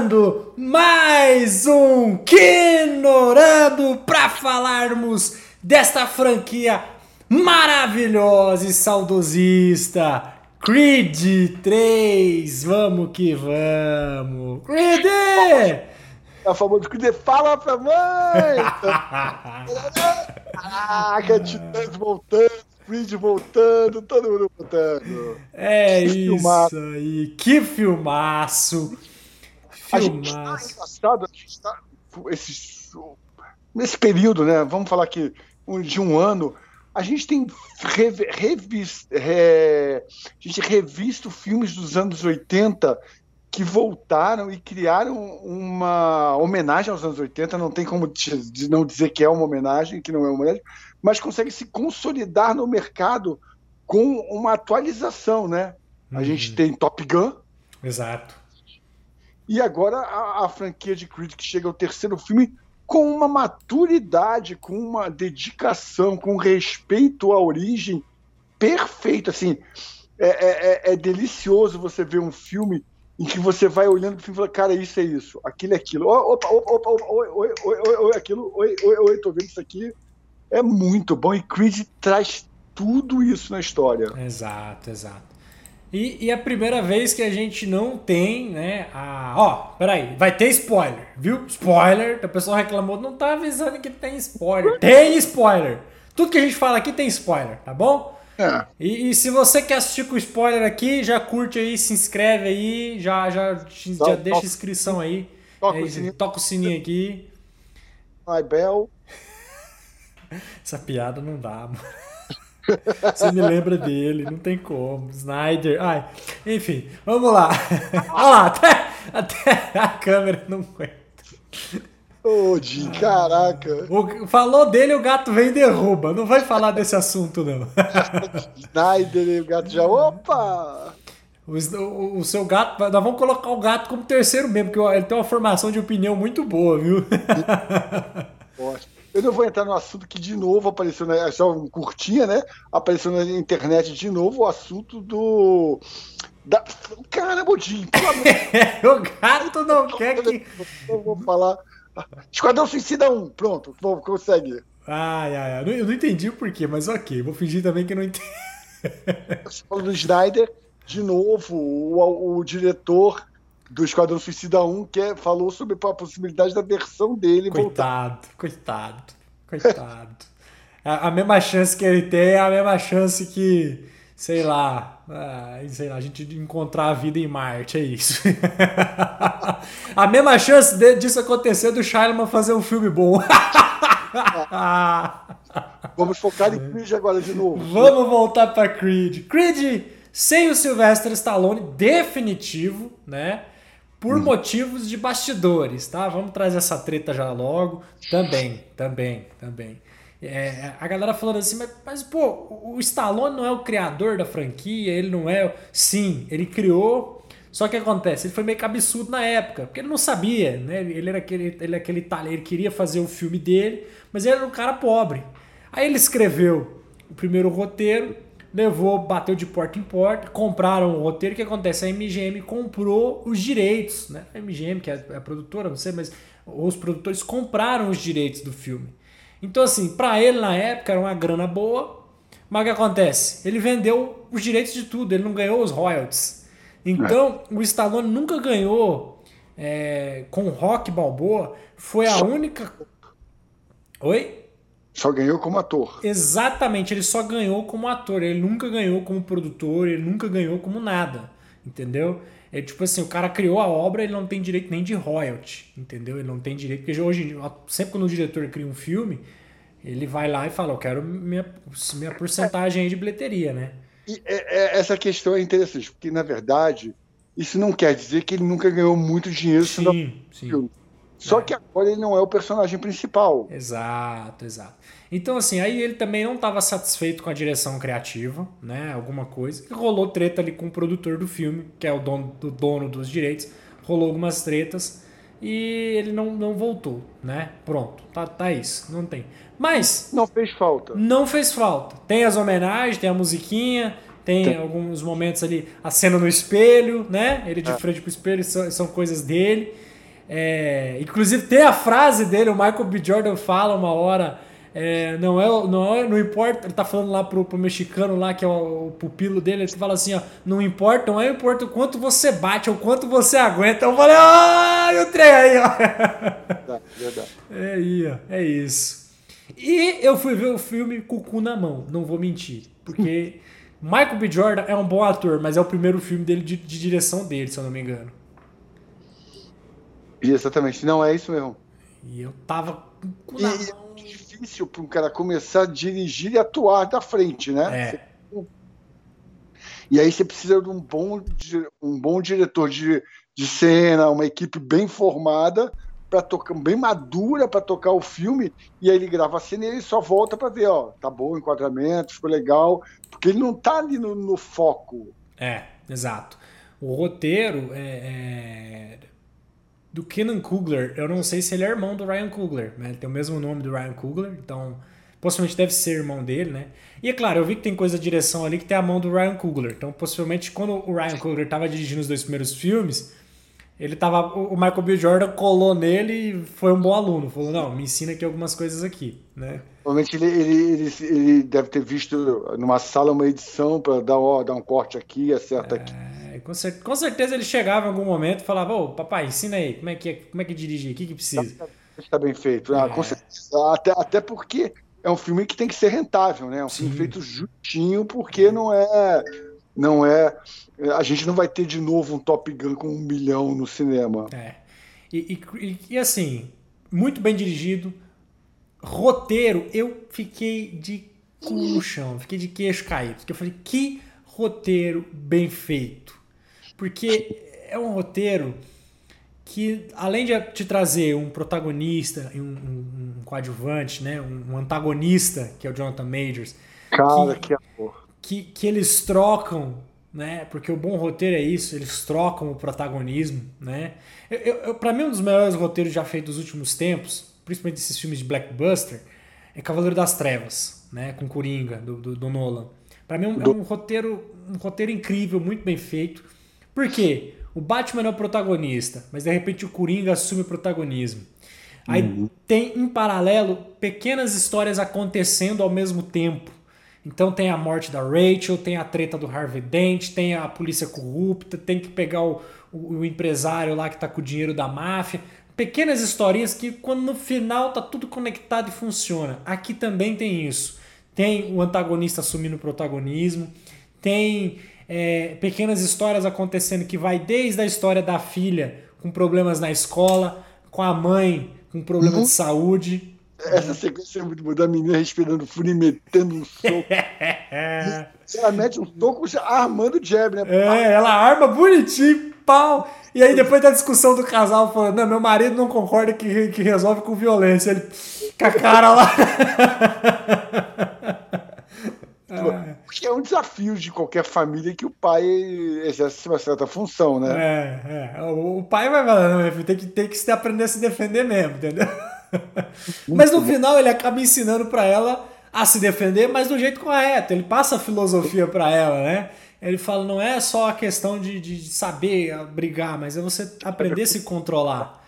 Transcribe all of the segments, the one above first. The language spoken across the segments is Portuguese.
Começando mais um Quinorando para falarmos desta franquia maravilhosa e saudosista Creed 3. Vamos que vamos. Creed! É o famoso Creed, fala pra mãe! Caraca, Titãs voltando, Creed voltando, todo mundo voltando. É que isso filmaço. aí, que filmaço! Filmaço. A gente tá engraçado, a gente tá, esse, nesse período, né? Vamos falar aqui de um ano a gente tem revisto, re, a gente revisto filmes dos anos 80 que voltaram e criaram uma homenagem aos anos 80, não tem como não dizer que é uma homenagem, que não é uma homenagem, mas consegue se consolidar no mercado com uma atualização, né? A uhum. gente tem Top Gun. Exato. E agora a, a franquia de Creed que chega ao terceiro filme com uma maturidade, com uma dedicação, com respeito à origem perfeito. Assim, é, é, é, é delicioso você ver um filme em que você vai olhando para o filme e fala, cara, isso é isso, aquilo é aquilo. Opa, opa, opa, opa, oi, oi, oi, oi, oi, aquilo, oi, oi, oi, tô vendo isso aqui. É muito bom e Creed traz tudo isso na história. Exato, exato. E, e, a primeira vez que a gente não tem, né? A... Ó, peraí, vai ter spoiler, viu? Spoiler. O pessoal reclamou, não tá avisando que tem spoiler. Tem spoiler! Tudo que a gente fala aqui tem spoiler, tá bom? É. E, e, se você quer assistir com spoiler aqui, já curte aí, se inscreve aí, já, já, já deixa inscrição aí. Toca, é, o, sininho. toca o sininho aqui. Ai, Bel. Essa piada não dá, mano. Você me lembra dele, não tem como. Snyder. Ai, enfim, vamos lá. Olha lá, até, até a câmera não aguenta. Ô, oh, Jim, caraca. O, falou dele, o gato vem e derruba. Não vai falar desse assunto, não. Snyder e o gato já. Opa! O, o, o, seu gato. Nós vamos colocar o gato como terceiro mesmo, porque ele tem uma formação de opinião muito boa, viu? Ótimo. Eu não vou entrar no assunto que de novo apareceu, na, é só um curtinha, né? Apareceu na internet de novo o assunto do. Da... Cara, Bodinho, O gato não quer que. Eu vou falar. Esquadrão Suicida 1, pronto, vamos, consegue. Ai, ai, ai. Eu não entendi o porquê, mas ok, vou fingir também que não entendi. Você falou do Snyder, de novo, o, o diretor do Esquadrão Suicida 1, que é, falou sobre a possibilidade da versão dele coitado, voltar. Coitado, coitado. a, a, mesma chance que ele tem é a mesma chance que, sei lá, ah, sei lá, a gente encontrar a vida em Marte, é isso. a mesma chance de, disso acontecer do Shaiman fazer um filme bom. Vamos focar em Creed agora de novo. Vamos voltar para Creed. Creed sem o Sylvester Stallone definitivo, né? Por hum. motivos de bastidores, tá? Vamos trazer essa treta já logo. Também, também, também. É, a galera falando assim, mas, mas, pô, o Stallone não é o criador da franquia, ele não é. Sim, ele criou. Só que acontece, ele foi meio cabeçudo na época, porque ele não sabia, né? Ele era aquele, ele, aquele talento, ele queria fazer o filme dele, mas ele era um cara pobre. Aí ele escreveu o primeiro roteiro, levou, bateu de porta em porta, compraram o roteiro. O que acontece? A MGM comprou os direitos, né? A MGM, que é a produtora, não sei, mas os produtores compraram os direitos do filme. Então, assim, para ele na época era uma grana boa, mas o que acontece? Ele vendeu os direitos de tudo, ele não ganhou os royalties. Então, é. o Stallone nunca ganhou é, com Rock Balboa, foi a única. Oi? Só ganhou como ator. Exatamente, ele só ganhou como ator. Ele nunca ganhou como produtor, ele nunca ganhou como nada. Entendeu? É tipo assim, o cara criou a obra, ele não tem direito nem de royalty, entendeu? Ele não tem direito, porque hoje, sempre quando o diretor cria um filme, ele vai lá e fala, eu quero minha, minha porcentagem aí de bilheteria, né? E é, é, essa questão é interessante, porque na verdade, isso não quer dizer que ele nunca ganhou muito dinheiro sim, sim. filme. Só é. que agora ele não é o personagem principal. Exato, exato. Então, assim, aí ele também não estava satisfeito com a direção criativa, né? Alguma coisa. E rolou treta ali com o produtor do filme, que é o dono, do dono dos direitos. Rolou algumas tretas e ele não, não voltou, né? Pronto, tá, tá isso, não tem. Mas. Não fez falta. Não fez falta. Tem as homenagens, tem a musiquinha, Tem, tem, alguns momentos ali, a cena no espelho, né? Ele de é. frente pro espelho, são, são coisas dele. É, inclusive tem a frase dele, o Michael B. Jordan fala uma hora. É, não é, não é, não importa. Ele tá falando lá pro, pro mexicano lá que é o, o, pupilo dele. Ele fala assim, ó, não importa, não é importa o quanto você bate, ou quanto você aguenta. Eu falei, ah, eu trem aí, ó. Verdade, verdade. É aí, ó, é isso. E eu fui ver o filme com o cu na mão, não vou mentir, porque Michael B. Jordan é um bom ator, mas é o primeiro filme dele de, de direção dele, se eu não me engano. Exatamente, não é isso mesmo. E eu tava com o na e, mão. É difícil para um cara começar a dirigir e atuar da frente, né? É. E aí você precisa de um bom, um bom diretor de, de cena, uma equipe bem formada para tocar, bem madura para tocar o filme, e aí ele grava a cena e ele só volta para ver, ó, tá bom o enquadramento, ficou legal, porque ele não tá ali no, no foco. É, exato. O roteiro é, é... do Kenan Kugler, eu não sei se ele é irmão do Ryan Coogler, né? Ele tem o mesmo nome do Ryan Coogler, então possivelmente deve ser irmão dele, né? E é claro, eu vi que tem coisa de direção ali que tem a mão do Ryan Coogler, então possivelmente quando o Ryan Coogler estava dirigindo os dois primeiros filmes, ele tava. O Michael B. Jordan colou nele e foi um bom aluno. Falou, não, me ensina aqui algumas coisas aqui, né? Provavelmente ele, ele, ele, ele, deve ter visto numa sala uma edição para dar, ó, dar um corte aqui, acerta aqui. É, com, cer com, certeza ele chegava em algum momento e falava, ô, papai, ensina aí, como é que, é, como é que dirige, o que, que precisa? Está bem feito. Ah, é. certeza, até, até porque é um filme que tem que ser rentável, né? É um Sim. filme feito justinho, porque não é. Não é a gente não vai ter de novo um Top Gun com um milhão no cinema. É. E, e, e assim, muito bem dirigido. Roteiro, eu fiquei de cu no chão, fiquei de queixo caído. Porque eu falei, que roteiro bem feito. Porque é um roteiro que, além de te trazer um protagonista, um, um, um coadjuvante, né, um, um, antagonista, que é o Jonathan Majors. Cara, que, que amor. Que, que eles trocam né? Porque o bom roteiro é isso, eles trocam o protagonismo, né? Eu, eu, para mim, um dos melhores roteiros já feitos nos últimos tempos, principalmente esses filmes de blockbuster, é Cavaleiro das Trevas, né? Com Coringa, do, do, do Nolan. Para mim é um, é um, roteiro, um roteiro incrível, muito bem feito. Por quê? O Batman é o protagonista, mas de repente o Coringa assume o protagonismo. Aí uhum. tem, em paralelo, pequenas histórias acontecendo ao mesmo tempo então tem a morte da Rachel, tem a treta do Harvey Dent, tem a polícia corrupta, tem que pegar o, o, o empresário lá que está com o dinheiro da máfia. Pequenas historinhas que quando no final tá tudo conectado e funciona. Aqui também tem isso. Tem o antagonista assumindo o protagonismo, tem é, pequenas histórias acontecendo que vai desde a história da filha com problemas na escola, com a mãe com problema uhum. de saúde, essa sequência é muito boa, da menina respirando fundo e metendo um soco. ela mete um soco armando o jab, né? É, ela arma bonitinho, pau. E aí depois da discussão do casal, falando, não, meu marido não concorda que, que resolve com violência. Ele com a cara lá. Porque é um desafio de qualquer família que o pai exerce uma certa função, né? É, é. O pai vai falar, tem que, tem que aprender a se defender mesmo, entendeu? mas no final ele acaba ensinando para ela a se defender, mas do jeito correto. Ele passa a filosofia para ela, né? Ele fala, não é só a questão de, de saber brigar, mas é você aprender a se controlar.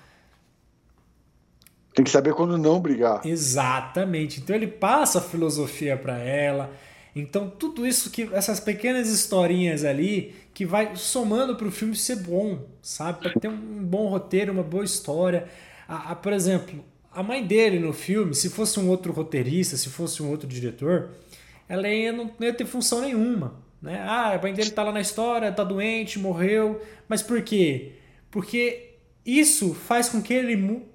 Tem que saber quando não brigar. Exatamente. Então ele passa a filosofia para ela. Então tudo isso que essas pequenas historinhas ali que vai somando para o filme ser bom, sabe? Para ter um bom roteiro, uma boa história. A, a, por exemplo, a mãe dele no filme, se fosse um outro roteirista, se fosse um outro diretor, ela ia, não, não ia ter função nenhuma. Né? Ah, a mãe dele tá lá na história, tá doente, morreu. Mas por quê? Porque isso faz com que ele mu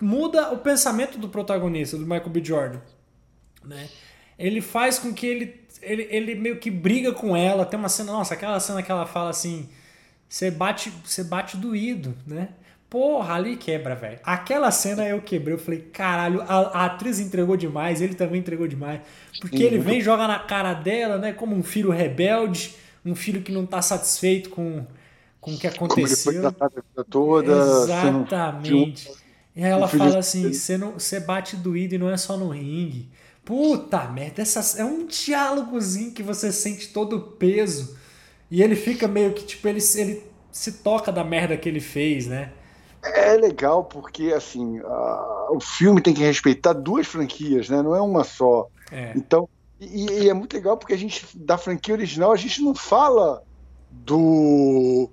muda o pensamento do protagonista, do Michael B. Jordan. Né? Ele faz com que ele, ele, ele meio que briga com ela. Tem uma cena, nossa, aquela cena que ela fala assim: você bate, você bate doído, né? Porra, ali quebra, velho. Aquela cena eu quebrei. Eu falei, caralho, a, a, atriz entregou demais, ele também entregou demais. Porque ele vem e joga na cara dela, né? Como um filho rebelde, um filho que não tá satisfeito com, com o que aconteceu. Como ele foi a vida toda. Exatamente. E aí ela fala assim: você bate doído e não é só no ringue. Puta merda, essa, é um diálogozinho que você sente todo o peso. E ele fica meio que, tipo, ele, ele se toca da merda que ele fez, né? É legal porque, assim, o filme tem que respeitar duas franquias, né? Não é uma só. É. Então, e, e, é muito legal porque a gente, da franquia original, a gente não fala do,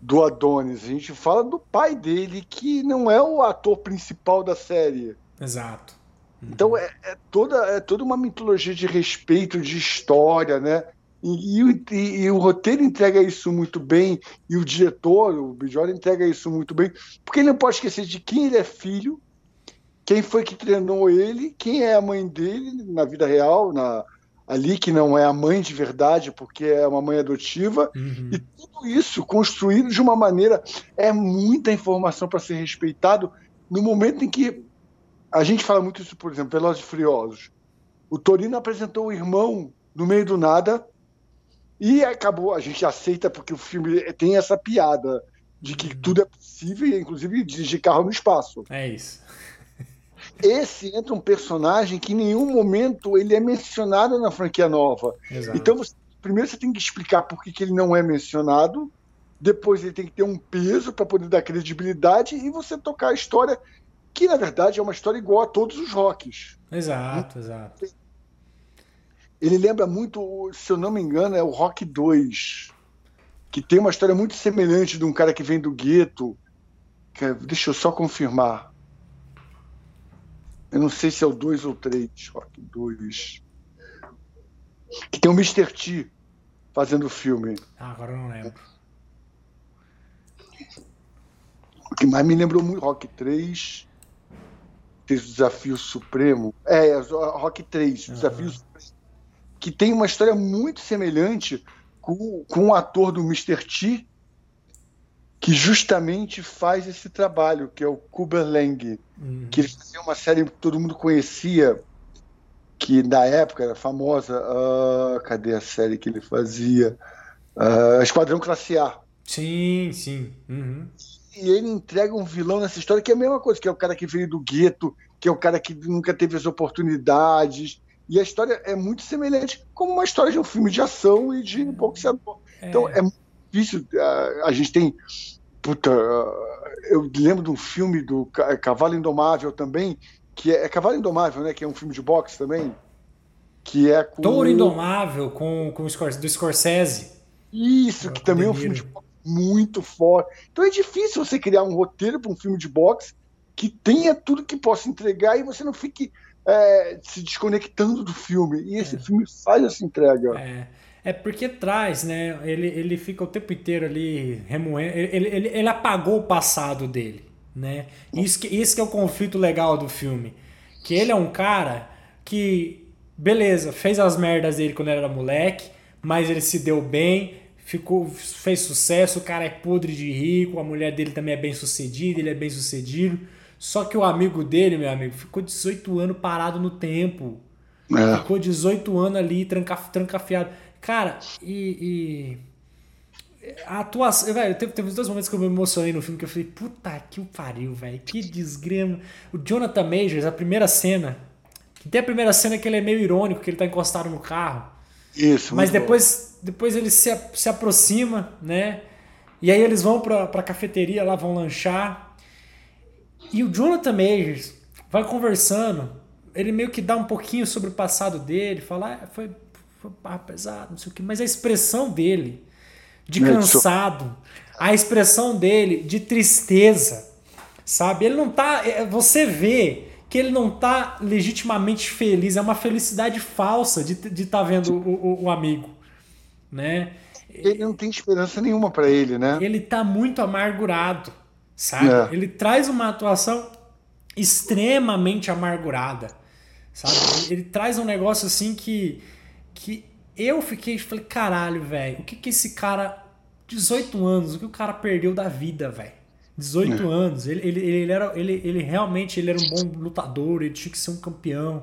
do Adonis, a gente fala do pai dele, que não é o ator principal da série. Exato. Então é, é, toda, é toda uma mitologia de respeito, de história, né? E, e, e, o roteiro entrega isso muito bem, e o diretor, o Bijora, entrega isso muito bem, porque ele não pode esquecer de quem ele é filho, quem foi que treinou ele, quem é a mãe dele na vida real, na, ali, que não é a mãe de verdade, porque é uma mãe adotiva, uhum. e tudo isso construído de uma maneira. É muita informação para ser respeitado no momento em que a gente fala muito isso, por exemplo, Velozes e Furiosos. O Torino apresentou o irmão no meio do nada e acabou. A gente aceita porque o filme tem essa piada de que uhum. tudo é possível, inclusive dirigir carro no espaço. É isso. Esse entra um personagem que em nenhum momento ele é mencionado na franquia nova. Exato. Então, você, primeiro você tem que explicar por que, que ele não é mencionado, depois ele tem que ter um peso para poder dar credibilidade e você tocar a história que na verdade é uma história igual a todos os rocks. Exato, exato. Ele lembra muito, se eu não me engano, é o Rock 2, que tem uma história muito semelhante de um cara que vem do gueto. Que é, deixa eu só confirmar. Eu não sei se é o 2 ou 3, Rock 2. Que tem o Mr. T fazendo o filme. Ah, agora eu não lembro. O que mais me lembrou muito Rock 3 fez o Desafio Supremo. É, Rock 3, o Desafio uhum. Supremo. Que tem uma história muito semelhante com, com o ator do Mr. T, que justamente faz esse trabalho, que é o Kuber Lang. Uhum. Que ele fazia uma série que todo mundo conhecia, que na época era famosa. Uh, cadê a série que ele fazia? Uh, Esquadrão Classe A. Sim, sim. Uhum e ele entrega um vilão nessa história que é a mesma coisa, que é o cara que veio do gueto, que é o cara que nunca teve as oportunidades. E a história é muito semelhante como uma história de um filme de ação e de boxeador. É. Então é muito difícil. A, a gente tem. Puta, eu lembro de um filme do Cavalo Indomável também, que é, é Cavalo Indomável, né? Que é um filme de boxe também. Que é com. Touro Indomável, com, com do Scorsese. Isso, que também é um filme de boxe muito forte. Então é difícil você criar um roteiro para um filme de boxe que tenha tudo que possa entregar e você não fique é, se desconectando do filme. E esse é. filme faz essa entrega. É. É porque traz, né? Ele, ele fica o tempo inteiro ali remoendo. Ele, ele, ele apagou o passado dele, né? Isso que, isso que é o conflito legal do filme. Que ele é um cara que, beleza, fez as merdas dele quando era moleque, mas ele se deu bem, ficou fez sucesso, o cara é podre de rico, a mulher dele também é bem sucedida, ele é bem sucedido. Só que o amigo dele, meu amigo, ficou 18 anos parado no tempo. É. Ficou 18 anos ali, tranca, trancafiado. Cara, e, e. A atuação. Velho, teve, teve dois momentos que eu me emocionei no filme que eu falei, puta que o pariu, velho. Que desgrama. O Jonathan Majors, a primeira cena. Que tem a primeira cena que ele é meio irônico, que ele tá encostado no carro. Isso. Mas depois, depois ele se, se aproxima, né? E aí eles vão pra, pra cafeteria lá, vão lanchar. E o Jonathan Majors vai conversando. Ele meio que dá um pouquinho sobre o passado dele, fala, ah, foi, foi pesado, não sei o que. Mas a expressão dele de cansado, a expressão dele de tristeza, sabe? Ele não tá. É, você vê que ele não tá legitimamente feliz, é uma felicidade falsa de estar de tá vendo o, o, o, amigo, né? Ele não tem esperança nenhuma para ele, né? Ele tá muito amargurado, sabe? É. Ele traz uma atuação extremamente amargurada, sabe? Ele, traz um negócio assim que que eu fiquei, falei, caralho, velho, o que que esse cara 18 anos, o que o cara perdeu da vida, velho? 18 é. anos. Ele, ele, ele, era, ele, ele realmente ele era um bom lutador, ele tinha que ser um campeão.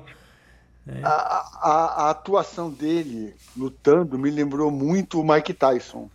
Né? A, a, a, atuação dele lutando me lembrou muito o Mike Tyson.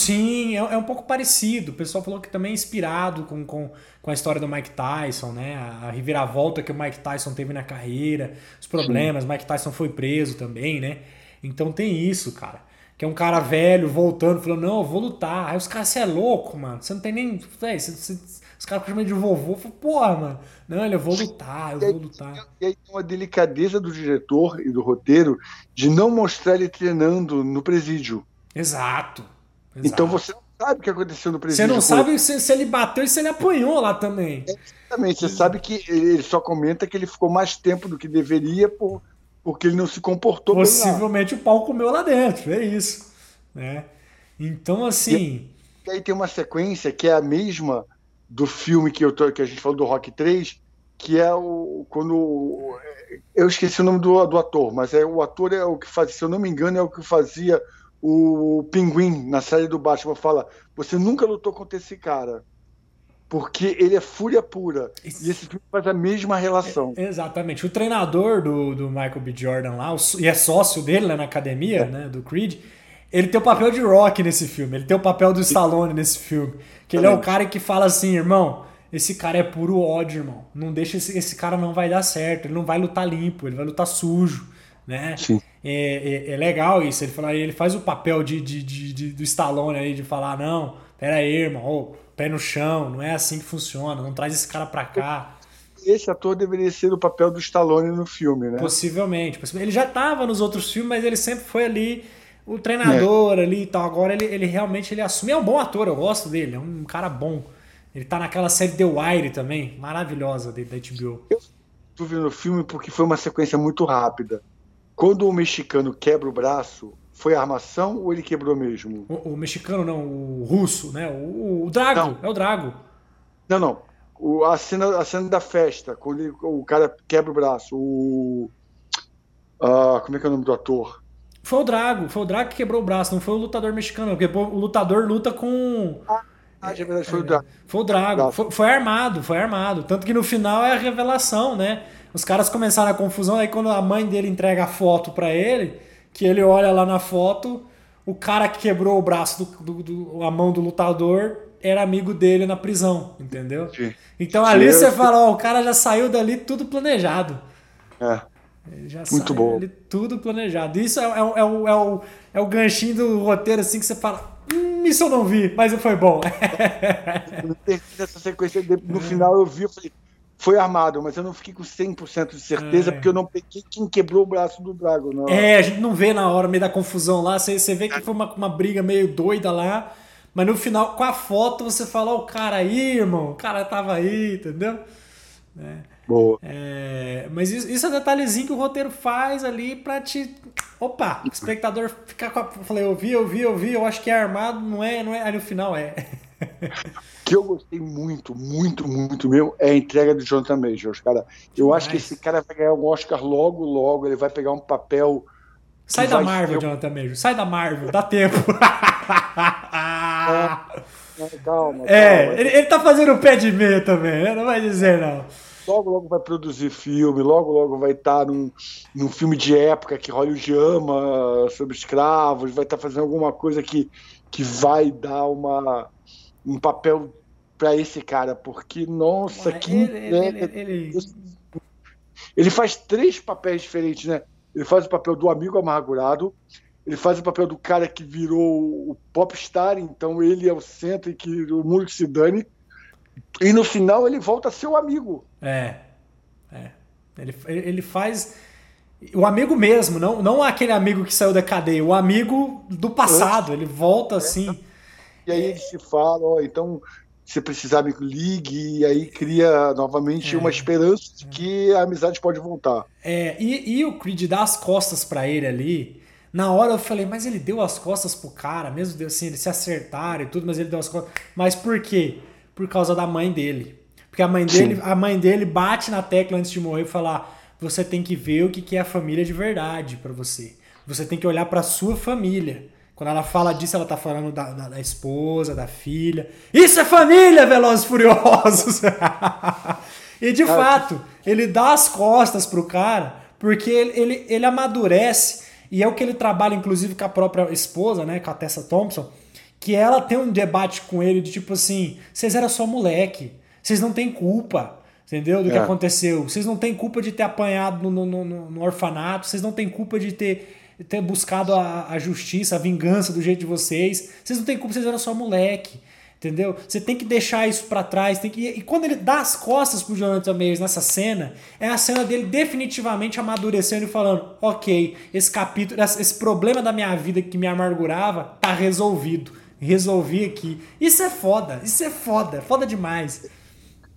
Sim, é, é, um pouco parecido. O pessoal falou que também é inspirado com, com, com a história do Mike Tyson, né? A, a reviravolta que o Mike Tyson teve na carreira, os problemas. Sim. Mike Tyson foi preso também, né? Então tem isso, cara. Que é um cara velho voltando, falando, não, eu vou lutar. Aí os caras, você é louco, mano. Você não tem nem. Véio, você, você, os caras chamam de vovô. Falo, porra, mano. Não, ele, eu vou lutar, eu vou lutar. E aí tem uma delicadeza do diretor e do roteiro de não mostrar ele treinando no presídio. Exato. Exato. Então você não sabe o que aconteceu no presídio. Você não sabe se, se, ele bateu e se ele apanhou lá também. É, exatamente. Você sabe que ele só comenta que ele ficou mais tempo do que deveria por porque ele não se comportou Possivelmente o pau comeu lá dentro, é isso. Né? Então, assim. E aí tem uma sequência que é a mesma do filme que, eu tô, que a gente falou do Rock 3, que é o. Quando. Eu esqueci o nome do, do ator, mas é o ator é o que fazia, se eu não me engano, é o que fazia o Pinguim na série do Batman. Fala: Você nunca lutou contra esse cara porque ele é fúria pura. E esse filme faz a mesma relação. É, exatamente. O treinador do, do Michael B. Jordan lá, o, e é sócio dele né, na academia, é. né, do Creed, ele tem o papel de Rock nesse filme, ele tem o papel do Stallone nesse filme. Que ele é o cara que fala assim, irmão, esse cara é puro ódio, irmão. Não deixa esse, esse cara não vai dar certo, ele não vai lutar limpo, ele vai lutar sujo, né? Sim. É, é, é legal isso. Ele fala, ele faz o papel de, de, de, de, do Stallone aí de falar, não, pera aí, irmão, oh, pé no chão, não é assim que funciona, não traz esse cara pra cá. Esse ator deveria ser o papel do Stallone no filme, né? Possivelmente. Ele já estava nos outros filmes, mas ele sempre foi ali o treinador é. ali e tal. Agora ele, ele realmente ele assume. É um bom ator, eu gosto dele, é um cara bom. Ele tá naquela série The Wire também, maravilhosa da HBO. Eu tô vendo o filme porque foi uma sequência muito rápida. Quando o mexicano quebra o braço, foi armação ou ele quebrou mesmo? O, o mexicano não, o russo, né? O, o Drago, não. é o Drago. Não, não. O, a, cena, a cena da festa, quando ele, o cara quebra o braço. O. Uh, como é que é o nome do ator? Foi o Drago, foi o Drago que quebrou o braço, não foi o lutador mexicano, porque o lutador luta com. Ah, é verdade, foi o Drago. Foi o Drago, foi, foi, armado, foi armado. Tanto que no final é a revelação, né? Os caras começaram a confusão, aí quando a mãe dele entrega a foto para ele que ele olha lá na foto, o cara que quebrou o braço, do, do, do a mão do lutador, era amigo dele na prisão, entendeu? Sim. Então ali Sim, você fala, ó, o cara já saiu dali tudo planejado. É. Ele já Muito bom. Tudo planejado. Isso é, é, é, o, é, o, é o ganchinho do roteiro assim que você fala, hum, isso eu não vi, mas foi bom. Nessa sequência, no final eu vi, eu falei, foi armado, mas eu não fiquei com 100% de certeza, é. porque eu não peguei quem quebrou o braço do Drago. Não. É, a gente não vê na hora, meio da confusão lá, você, você vê que foi uma, uma briga meio doida lá, mas no final, com a foto, você fala, ó, o cara aí, irmão, o cara tava aí, entendeu? É. Boa. É, mas isso, isso, é detalhezinho que o roteiro faz ali pra te. Opa, o espectador ficar com a. Falei, eu vi, eu vi, eu vi, eu acho que é armado, não é, não é. Aí no final é. que eu gostei muito, muito, muito mesmo é a entrega do Jonathan Majors, cara. Eu acho que esse cara vai ganhar um Oscar logo, logo. Ele vai pegar um papel. Sai da Marvel, ser... Jonathan Majors. Sai da Marvel, dá tempo. é, calma, é calma. Ele, ele tá fazendo o pé de meia também, né? Não vai dizer, não logo, logo vai produzir filme, logo, logo vai estar tá num, num filme de época que Hollywood ama sobre escravos, vai estar tá fazendo alguma coisa que, que vai dar uma, um papel para esse cara, porque, nossa, que. Ele, ele, ele, ele, faz três papéis diferentes, né? Ele faz o papel do amigo amargurado, ele faz o papel do cara que virou o popstar, então ele é o centro e que o mundo que se dane. E no final ele volta a ser o amigo. É. É. Ele, ele faz. O amigo mesmo, não, não aquele amigo que saiu da cadeia, o amigo do passado. Ele volta assim. E aí eles se falam, ó, então se precisar me ligue, e aí cria novamente é, uma esperança de que a amizade pode voltar. É, e, e o Creed dá as costas para ele ali. Na hora eu falei, mas ele deu as costas pro cara, mesmo assim, eles se acertaram e tudo, mas ele deu as costas. Mas por quê? Por causa da mãe dele. Porque a mãe dele, a mãe dele bate na tecla antes de morrer e falar: você tem que ver o que é a família de verdade para você. Você tem que olhar para sua família. Quando ela fala disso, ela tá falando da, da, da esposa, da filha. Isso é família, Velozes Furiosos! e de fato, ele dá as costas pro cara, porque ele, ele, ele amadurece, e é o que ele trabalha, inclusive, com a própria esposa, né? Com a Tessa Thompson, que ela tem um debate com ele de tipo assim, vocês eram só moleque, vocês não têm culpa, entendeu? Do que é. aconteceu. Vocês não têm culpa de ter apanhado no, no, no, no orfanato, vocês não têm culpa de ter, ter buscado a, a justiça, a vingança do jeito de vocês. Vocês não têm culpa, vocês eram só moleque. Entendeu? Você tem que deixar isso para trás. Tem que... E quando ele dá as costas pro Jonathan Mayers nessa cena, é a cena dele definitivamente amadurecendo e falando: ok, esse capítulo, esse problema da minha vida que me amargurava, tá resolvido. Resolvi aqui. Isso é foda, isso é foda, foda demais.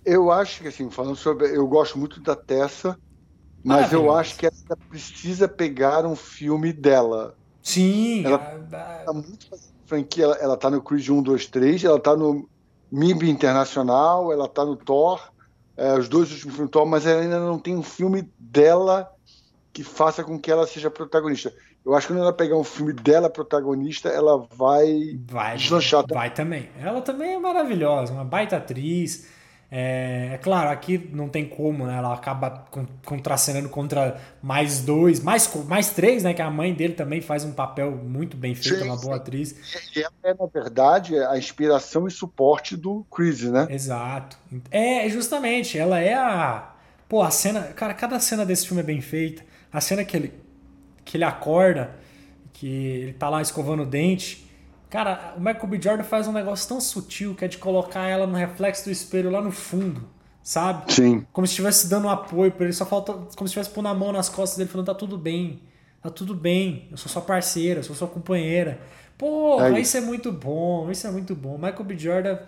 Eu acho que, assim, falando sobre. Eu gosto muito da Tessa, mas eu acho que ela precisa pegar um filme dela. Sim. Ela tá muito franquia, ela, ela tá no Creed 1, 2, 3, ela tá no MIB Internacional, ela tá no Thor, é, os dois últimos filmes do Thor, mas ela ainda não tem um filme dela que faça com que ela seja protagonista. Eu acho que quando ela pegar um filme dela protagonista, ela vai, vai deslanchar. Vai também. Ela também é maravilhosa, uma baita atriz. É, é, claro, aqui não tem como, né? Ela acaba contracenando contra mais dois, mais, mais três, né? Que a mãe dele também faz um papel muito bem feito, sim, uma boa atriz. E ela é, na verdade, a inspiração e suporte do Chris, né? Exato. É, justamente, ela é a. Pô, a cena. Cara, cada cena desse filme é bem feita. A cena que ele, que ele acorda, que ele tá lá escovando o dente Cara, o Michael B. Jordan faz um negócio tão sutil que é de colocar ela no reflexo do espelho lá no fundo, sabe? Sim. Como se estivesse dando um apoio para ele, só falta. Como se estivesse pondo a mão nas costas dele falando: tá tudo bem, tá tudo bem, eu sou sua parceira, eu sou sua companheira. Pô, é isso é muito bom, isso é muito bom. Michael B. Jordan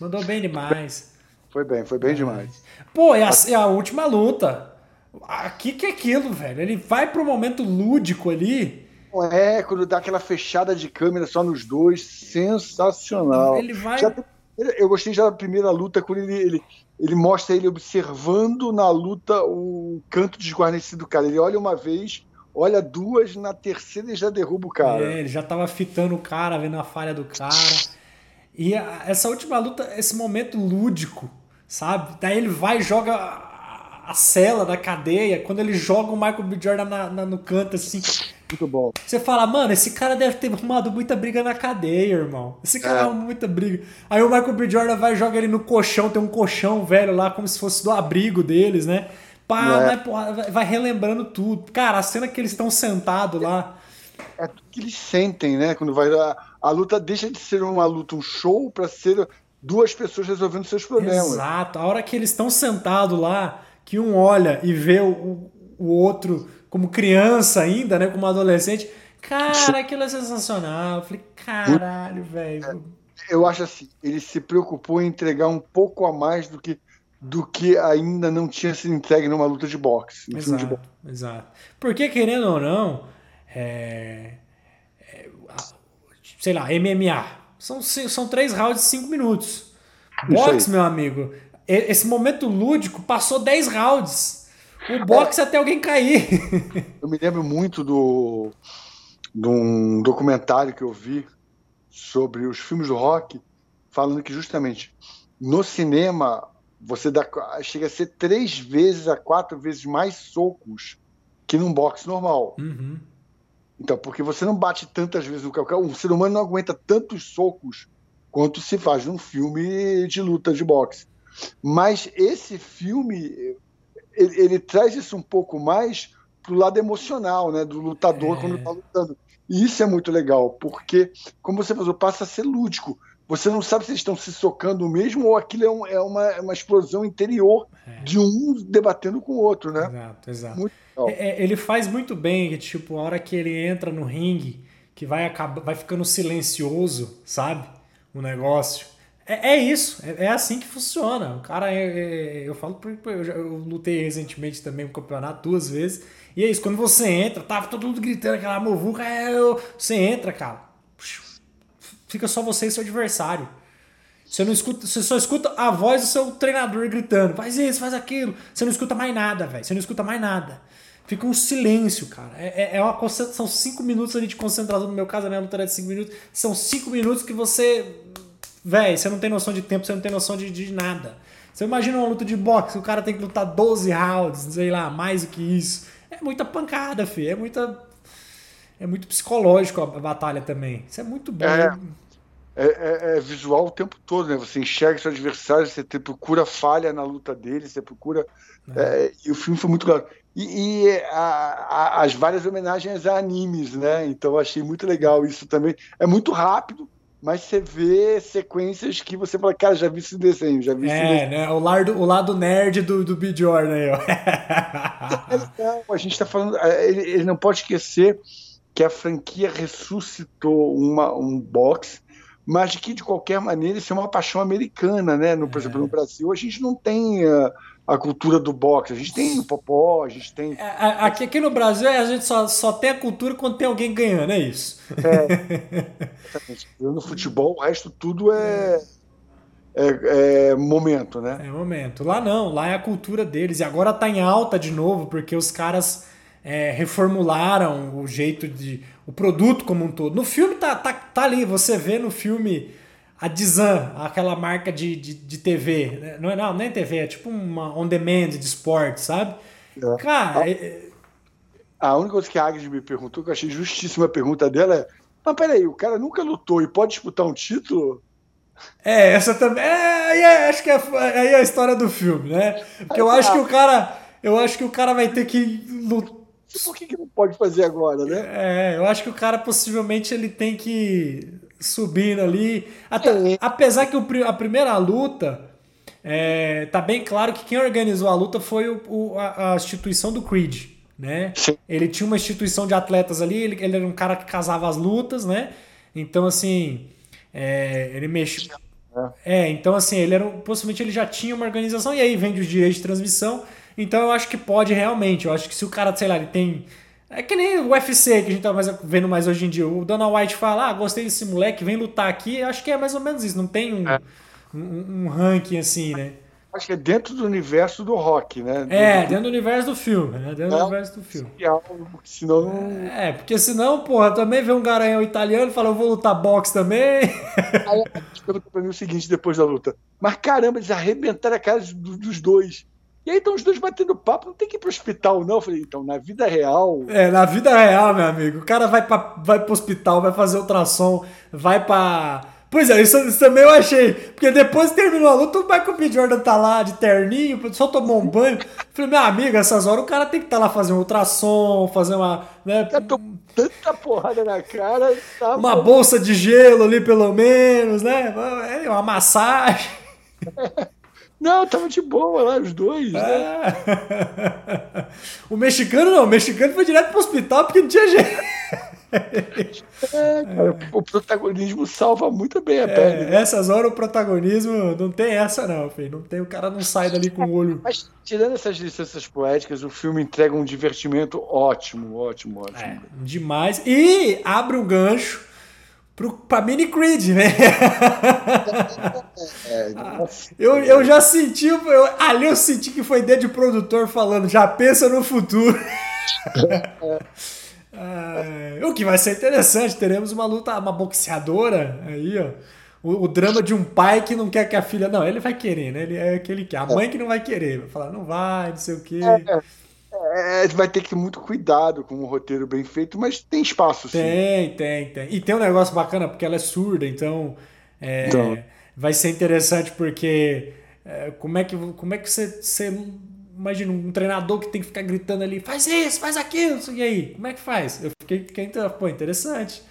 mandou bem demais. Foi bem, foi bem demais. Pô, é a, é a última luta. Aqui que é aquilo, velho. Ele vai pro momento lúdico ali é, quando dá aquela fechada de câmera só nos dois, sensacional. Ele vai. Já, eu gostei já da primeira luta, quando ele, ele, ele mostra ele observando na luta o canto desguarnecido do cara. Ele olha uma vez, olha duas, na terceira ele já derruba o cara. É, ele já tava fitando o cara, vendo a falha do cara. E a, essa última luta, esse momento lúdico, sabe? Daí ele vai e joga a cela da cadeia, quando ele joga o Michael B. Jordan na, na, no canto, assim, muito bom. Você fala, mano, esse cara deve ter arrumado muita briga na cadeia, irmão. Esse cara é. muita briga. Aí o Michael B. Jordan vai jogar ele no colchão, tem um colchão velho lá, como se fosse do abrigo deles, né? Pá, é. vai relembrando tudo. Cara, a cena que eles estão sentados lá. É tudo que eles sentem, né? Quando vai. A, a luta deixa de ser uma luta, um show, para ser duas pessoas resolvendo seus problemas. Exato. A hora que eles estão sentados lá, que um olha e vê o, o outro como criança ainda, né? Como adolescente. Cara, aquilo é sensacional. Eu falei, caralho, velho. Eu acho assim, ele se preocupou em entregar um pouco a mais do que do que ainda não tinha sido entregue numa luta de boxe. Exato, de boxe. exato. Porque, querendo ou não, é, é, sei lá, MMA. São, são três rounds de cinco minutos. Boxe, meu amigo, esse momento lúdico passou 10 rounds. O boxe é. até alguém cair. Eu me lembro muito do de um documentário que eu vi sobre os filmes do rock, falando que justamente no cinema você dá, chega a ser três vezes a quatro vezes mais socos que num boxe normal. Uhum. Então, porque você não bate tantas vezes no calcanhar, o ser humano não aguenta tantos socos quanto se faz num filme de luta de boxe. Mas esse filme, ele, ele, traz isso um pouco mais pro lado emocional, né, do lutador é. quando está lutando. E isso é muito legal, porque, como você falou, passa a ser lúdico. Você não sabe se eles estão se socando mesmo ou aquilo é, um, é uma, é uma explosão interior é. de um debatendo com o outro, né? Exato, exato. É, é, ele faz muito bem, tipo, a hora que ele entra no ringue, que vai, acabar, vai ficando silencioso, sabe? O negócio. É, é isso, é, é, assim que funciona. O cara, é, é eu falo porque eu, eu, lutei recentemente também no campeonato duas vezes. E é isso, quando você entra, tava todo mundo gritando aquela movuca, é, você entra, cara. Fica só você e seu adversário. Você não escuta, você só escuta a voz do seu treinador gritando, faz isso, faz aquilo. Você não escuta mais nada, velho. Você não escuta mais nada. Fica um silêncio, cara. É, é, é uma são cinco minutos ali de concentração. No meu caso, a minha luta era de cinco minutos. São cinco minutos que você Véi, você não tem noção de tempo, você não tem noção de, de nada. Você imagina uma luta de boxe, o cara tem que lutar 12 rounds, sei lá, mais do que isso. É muita pancada, filho. É muita. É muito psicológico a batalha também. Isso é muito bom. É. é, é, é, visual o tempo todo, né? Você enxerga seu adversário, você procura falha na luta dele, você procura. É. é. e o filme foi muito claro. E, e a, a, as várias homenagens a animes, né? Então eu achei muito legal isso também. É muito rápido, mas você vê sequências que você fala, cara, já vi esse desenho, já vi é, esse desenho. né? O lado, o lado nerd do, do Bjorn aí, ó. É, a gente tá falando. Ele, ele não pode esquecer que a franquia ressuscitou uma, um box mas que de qualquer maneira isso é uma paixão americana, né? No, por exemplo, no é. Brasil a gente não tem a, a, cultura do boxe, a gente tem o popó, a gente tem. É, aqui, aqui no Brasil a gente só, só tem a cultura quando tem alguém ganhando, é isso. É, exatamente. No futebol, o resto tudo é, é, é, momento, né? É momento. Lá não, lá é a cultura deles. E agora tá em alta de novo, porque os caras é, reformularam o jeito de o produto como um todo. No filme tá, tá, tá ali, você vê no filme a Dizan, aquela marca de, de, de TV. Né? Não é não, nem TV, é tipo uma on-demand de esporte, sabe? É. Cara. A, é... a única coisa que a Agnes me perguntou, que eu achei justíssima a pergunta dela é: mas peraí, o cara nunca lutou e pode disputar um título? É, essa também. É, é, acho que é, aí é a história do filme, né? Porque eu acho que o cara. Eu acho que o cara vai ter que lutar por que, que não pode fazer agora, né? É, eu acho que o cara possivelmente ele tem que subir ali. Até, é. Apesar que o, a primeira luta. É, tá bem claro que quem organizou a luta foi o, o a, a, instituição do Creed, né? Sim. Ele tinha uma instituição de atletas ali, ele, ele, era um cara que casava as lutas, né? Então, assim, é, ele mexia. É. é, então, assim, ele era. Possivelmente ele já tinha uma organização, e aí vende os direitos de transmissão. Então eu acho que pode realmente. Eu acho que se o cara, sei lá, ele tem. É que nem o UFC que a gente tá mais vendo mais hoje em dia. O Dana White fala: Ah, gostei desse moleque, vem lutar aqui. Eu acho que é mais ou menos isso. Não tem um, é. um, um, ranking assim, né? Acho que é dentro do universo do rock, né? É, dentro do universo do filme, né? Dentro é, do universo do filme. Senão não... É, porque senão, porra, também vê um garanhão italiano e fala, eu vou lutar boxe também. Aí a gente pergunta pra mim o seguinte depois da luta. Mas caramba, eles arrebentaram a cara dos dois. E aí estão os dois batendo papo, não tem que ir pro hospital, não. Eu falei, então, na vida real. É, na vida real, meu amigo. O cara vai, pra, vai pro hospital, vai fazer ultrassom, vai pra. Pois é, isso, isso, também eu achei. Porque depois terminou a luta, o Michael B. Jordan tá lá de terninho, só tomou um banho. Eu falei, meu amigo, essas horas o cara tem que estar tá lá fazendo um ultrassom, fazer uma. Né, tanta porrada na cara. Tá uma bom. bolsa de gelo ali, pelo menos, né? É, uma massagem. Não, tava de boa lá, os dois. Né? É. o mexicano não, o mexicano foi direto pro hospital porque não tinha jeito. É, cara, o protagonismo salva muito bem a é, pele. Né? Essas horas o protagonismo não tem essa, não, filho. Não tem, o cara não sai dali com o olho. Mas tirando essas licenças poéticas, o filme entrega um divertimento ótimo, ótimo, ótimo. É, demais. E abre um gancho pro, pra Mini Creed, né? É, eu, eu já senti, eu, ali eu senti que foi desde o produtor falando, já pensa no futuro. É, o que vai ser interessante, teremos uma luta, uma boxeadora aí, ó. O, o, drama de um pai que não quer que a filha. Não, ele vai querer, né? Ele é aquele que. A mãe que não vai querer. Vai falar, não vai, não sei o quê. É, vai ter que ter muito cuidado com um roteiro bem feito, mas tem espaço sim. Tem, tem, tem. E tem um negócio bacana, porque ela é surda, então, é, então. vai ser interessante porque é, como é que, como é que você, você. Imagina um treinador que tem que ficar gritando ali, faz isso, faz aquilo, e aí, como é que faz? Eu fiquei, fiquei pô, interessante.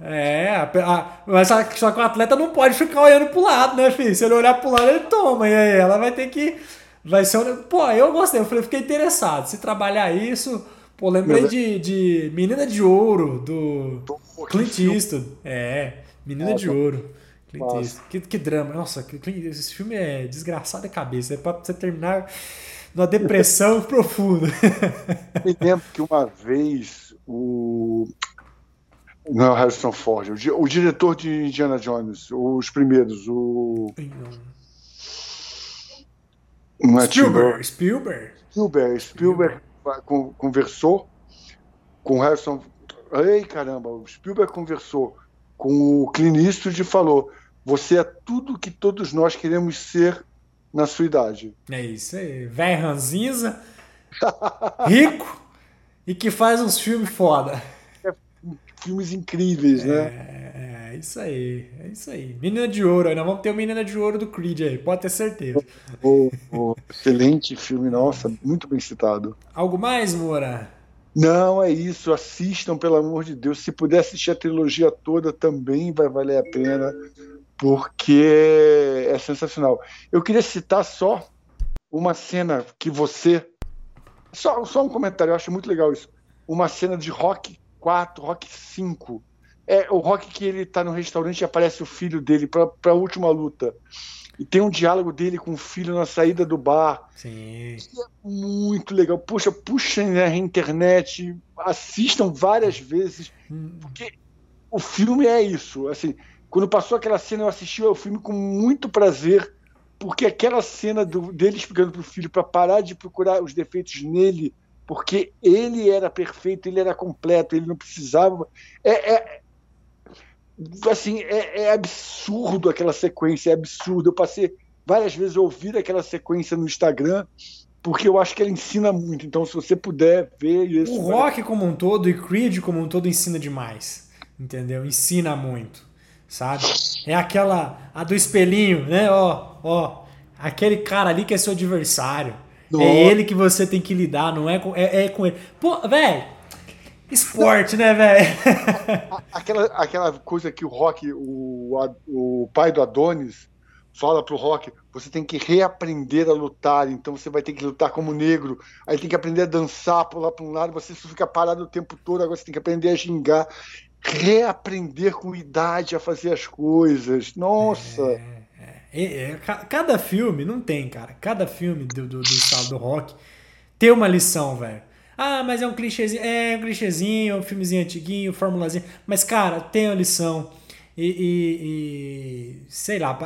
É, a, a, mas só que o atleta não pode ficar olhando pro lado, né, filho? Se ele olhar pro lado, ele toma. E aí, ela vai ter que Vai ser um... Pô, eu gostei. Eu falei, fiquei interessado. Se trabalhar isso. Pô, lembrei de, de Menina de Ouro, do Clint Eastwood. É, Menina de Ouro. Clint Eastwood. Que, que drama. Nossa, esse filme é desgraçado a cabeça. É pra você terminar numa depressão profunda. Me lembro que uma vez o. Não é o Harrison Ford, o, o diretor de Indiana Jones, os primeiros, o. Não. Não é Spielberg. Spielberg. Spielberg. Spielberg conversou com Harrison. Ei, caramba, o Spielberg conversou com o Clint Eastwood e falou: Você é tudo que todos nós queremos ser na sua idade. É isso aí. Velho ranzinza, rico e que faz uns filmes foda. É, filmes incríveis, né? É, é isso aí, é isso aí. Menina de ouro, nós vamos ter o Menina de Ouro do Creed aí, pode ter certeza. Oh, oh, excelente filme, nossa, muito bem citado. Algo mais, Moura? Não, é isso, assistam, pelo amor de Deus. Se puder assistir a trilogia toda, também vai valer a pena, porque é sensacional. Eu queria citar só uma cena que você. Só, só um comentário, eu acho muito legal isso. Uma cena de Rock 4, Rock 5 é o Rock que ele tá no restaurante e aparece o filho dele para a última luta. E tem um diálogo dele com o filho na saída do bar. Sim. Que é muito legal. Puxa, puxem na internet, assistam várias vezes, hum. porque o filme é isso. Assim, quando passou aquela cena, eu assisti o filme com muito prazer, porque aquela cena do, dele explicando para o filho para parar de procurar os defeitos nele, porque ele era perfeito, ele era completo, ele não precisava. É, é, assim, é, é, absurdo aquela sequência, é absurdo. Eu passei várias vezes a ouvir aquela sequência no Instagram, porque eu acho que ela ensina muito. Então, se você puder ver isso. O rock como um todo e Creed como um todo ensina demais. Entendeu? Ensina muito. Sabe? É aquela. A do espelhinho, né? Ó, ó. Aquele cara ali que é seu adversário. É. É ele que você tem que lidar, não é com, é, é com ele. Pô, velho, Esporte, né, velho? aquela, aquela coisa que o Rock, o, o pai do Adonis, fala pro Rock: você tem que reaprender a lutar, então você vai ter que lutar como negro, aí tem que aprender a dançar, pular para um lado, você fica parado o tempo todo, agora você tem que aprender a gingar, reaprender com idade a fazer as coisas. Nossa! É, é, é, cada filme, não tem, cara, cada filme do, do, do estado do rock tem uma lição, velho. Ah, mas é um clichêzinho. É um clichêzinho, um filmezinho antiguinho, formulazinho. Mas, cara, tem a lição. E, e, e, sei lá,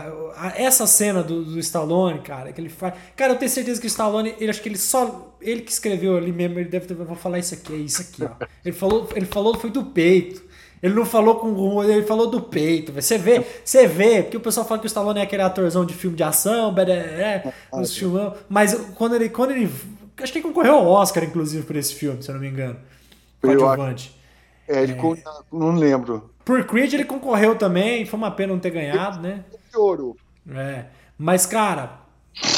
essa cena do, do, Stallone, cara, que ele faz. Cara, eu tenho certeza que o Stallone, ele acho que ele só. Ele que escreveu ali mesmo, ele deve ter. Vou falar isso aqui, é isso aqui, ó. Ele falou, ele falou foi do peito. Ele não falou com ele falou do peito. Você vê, você vê, porque o pessoal fala que o Stallone é aquele atorzão de filme de ação, é, é, os filmão, mas quando ele, quando ele Acho que ele concorreu ao Oscar, inclusive, por esse filme, se eu não me engano. Coadjuvante. É, ele é... não lembro. Por Creed ele concorreu também, foi uma pena não ter ganhado, né? Ouro. É. Mas, cara,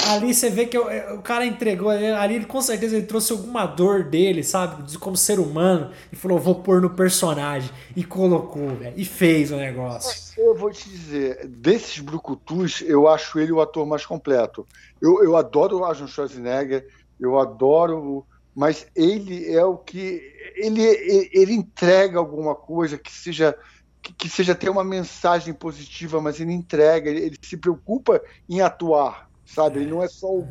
ali você vê que o, o cara entregou, ali ele com certeza ele trouxe alguma dor dele, sabe? De como ser humano, e falou, vou pôr no personagem. E colocou, velho. E fez o negócio. Eu vou te dizer, desses brucutus, eu acho ele o ator mais completo. Eu, eu adoro o Arnold Schwarzenegger, eu adoro, mas ele é o que ele, ele entrega alguma coisa que seja que, seja ter uma mensagem positiva, mas ele entrega, ele, ele se preocupa em atuar, sabe? Ele não é só o,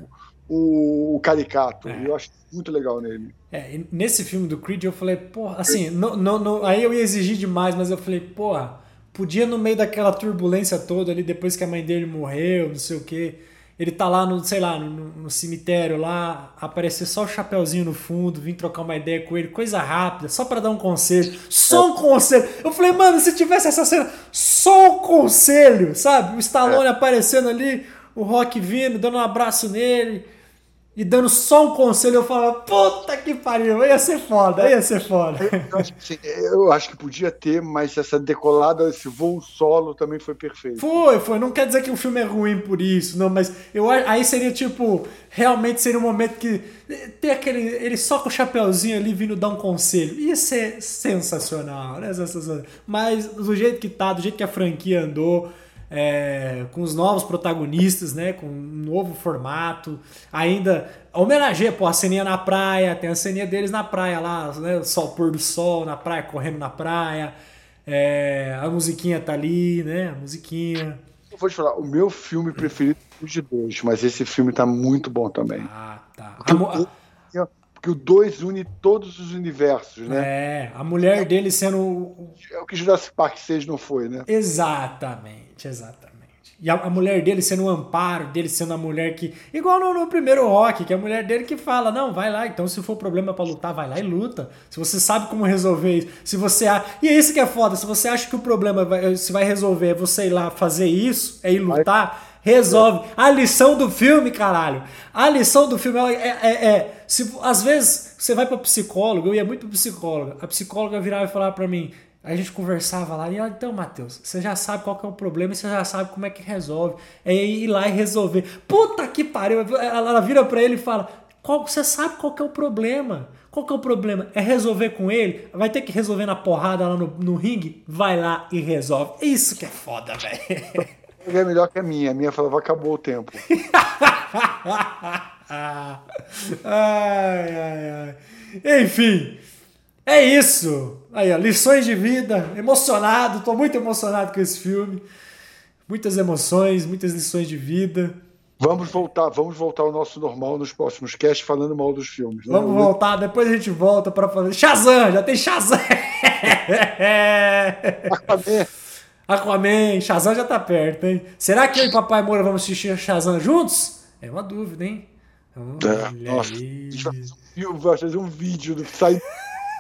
o, o caricato. É. Eu acho muito legal nele. É, nesse filme do Creed eu falei, porra, assim, no, no, no, aí eu ia exigir demais, mas eu falei, porra, podia no meio daquela turbulência toda ali, depois que a mãe dele morreu, não sei o quê ele tá lá no, sei lá, no, no, cemitério lá, aparecer só o chapeuzinho no fundo, vim trocar uma ideia com ele, coisa rápida, só para dar um conselho. Só um conselho. Eu falei, mano, se tivesse essa cena, só um conselho, sabe? O Stallone é. aparecendo ali, o Rock vindo, dando um abraço nele e dando só um conselho, eu falava, puta que pariu, ia ser foda, ia ser foda. Eu acho, que, eu acho que podia ter, mas essa decolada, esse voo solo também foi perfeito. Foi, foi. Não quer dizer que o filme é ruim por isso, não, mas eu aí seria tipo, realmente seria um momento que ter aquele. Ele só com o chapeuzinho ali vindo dar um conselho. Ia ser sensacional, né? Sensacional. Mas do jeito que tá, do jeito que a franquia andou é, com os novos protagonistas, né? Com um novo formato. Ainda homenageia, pô, a ceninha na praia, tem a ceninha deles na praia lá, né? Sol, pôr do sol na praia, correndo na praia. É, a musiquinha tá ali, né? A musiquinha. Eu vou te falar, o meu filme preferido é o de dois, mas esse filme tá muito bom também. Ah, tá. A, porque o 2 une todos os universos, né? É, a mulher dele sendo. É o que Jurassic Park 6 não foi, né? Exatamente, exatamente. E a, a, mulher dele sendo o amparo, dele sendo a mulher que. Igual no, no, primeiro rock, que é a mulher dele que fala: não, vai lá, então se for problema para lutar, vai lá e luta. Se você sabe como resolver isso. Se você. E é isso que é foda, se você acha que o problema vai, se vai resolver é você ir lá fazer isso, é ir lutar. Resolve. A lição do filme, caralho. A lição do filme é, é, é se, às vezes você vai para psicólogo, eu ia muito para psicóloga. A psicóloga virava e falava para mim: A gente conversava lá e, ah, então, Matheus, você já sabe qual que é o problema você já sabe como é que resolve. É ir lá e resolver. Puta que pariu! Ela vira para ele e fala: qual, você sabe qual que é o problema? Qual que é o problema? É resolver com ele? Vai ter que resolver na porrada lá no, no ringue? Vai lá e resolve. Isso que é foda, velho. É melhor que a minha. A minha falava, acabou o tempo. ai, ai, ai. Enfim, é isso. Aí, ó, lições de vida. Emocionado, tô muito emocionado com esse filme. Muitas emoções, muitas lições de vida. Vamos voltar, vamos voltar ao nosso normal nos próximos casts falando mal dos filmes. Né? Vamos voltar, depois a gente volta para fazer. Shazam, já tem Shazam! Aquaman. Shazam já tá perto, hein? Será que eu e Papai Moura vamos assistir Shazam juntos? É uma dúvida, hein? É, nossa, a gente vai fazer um, filme, vai fazer um vídeo do sai.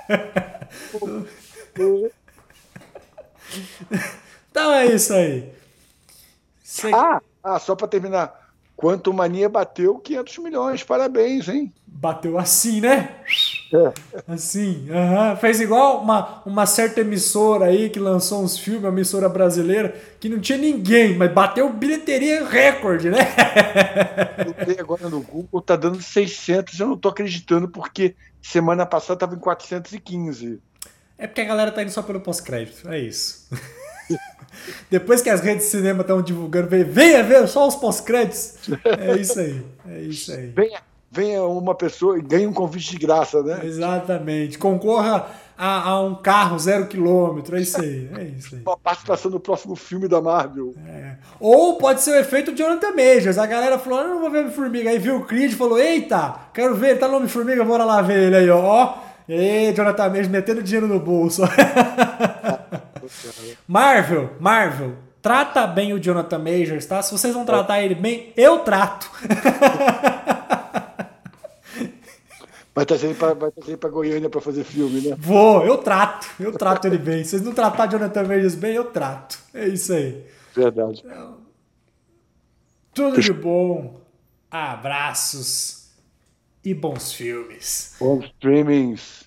então é isso aí. Ah, ah, só para terminar. Quanto Mania bateu 500 milhões, parabéns, hein? Bateu assim, né? É. Assim, uhum. fez igual uma, uma certa emissora aí que lançou uns filmes, uma emissora brasileira, que não tinha ninguém, mas bateu bilheteria recorde, né? Eu agora no Google, tá dando 600, eu não tô acreditando, porque semana passada tava em 415. É porque a galera tá indo só pelo pós-crédito, é isso. Depois que as redes de cinema estão divulgando, venha ver só os pós-créditos. É isso aí. É isso aí. Venha, venha uma pessoa e ganhe um convite de graça, né? Exatamente. Concorra a, a um carro zero quilômetro. É isso aí. É isso aí. Uma participação no próximo filme da Marvel. É. Ou pode ser o efeito Jonathan Majors. A galera falou: ah, não vou ver Homem-Formiga. Aí viu o Creed e falou: eita, quero ver, tá no Homem-Formiga, bora lá ver ele aí, ó. E Jonathan Majors metendo dinheiro no bolso. Marvel, Marvel, trata bem o Jonathan Majors, tá? Se vocês vão tratar ele bem, eu trato. Vai trazer ele pra, vai trazer pra Goiânia pra fazer filme, né? Vou, eu trato. Eu trato ele bem. Se vocês não tratar Jonathan Majors bem, eu trato. É isso aí. Verdade. Tudo de bom. Abraços e bons filmes. Bons streamings.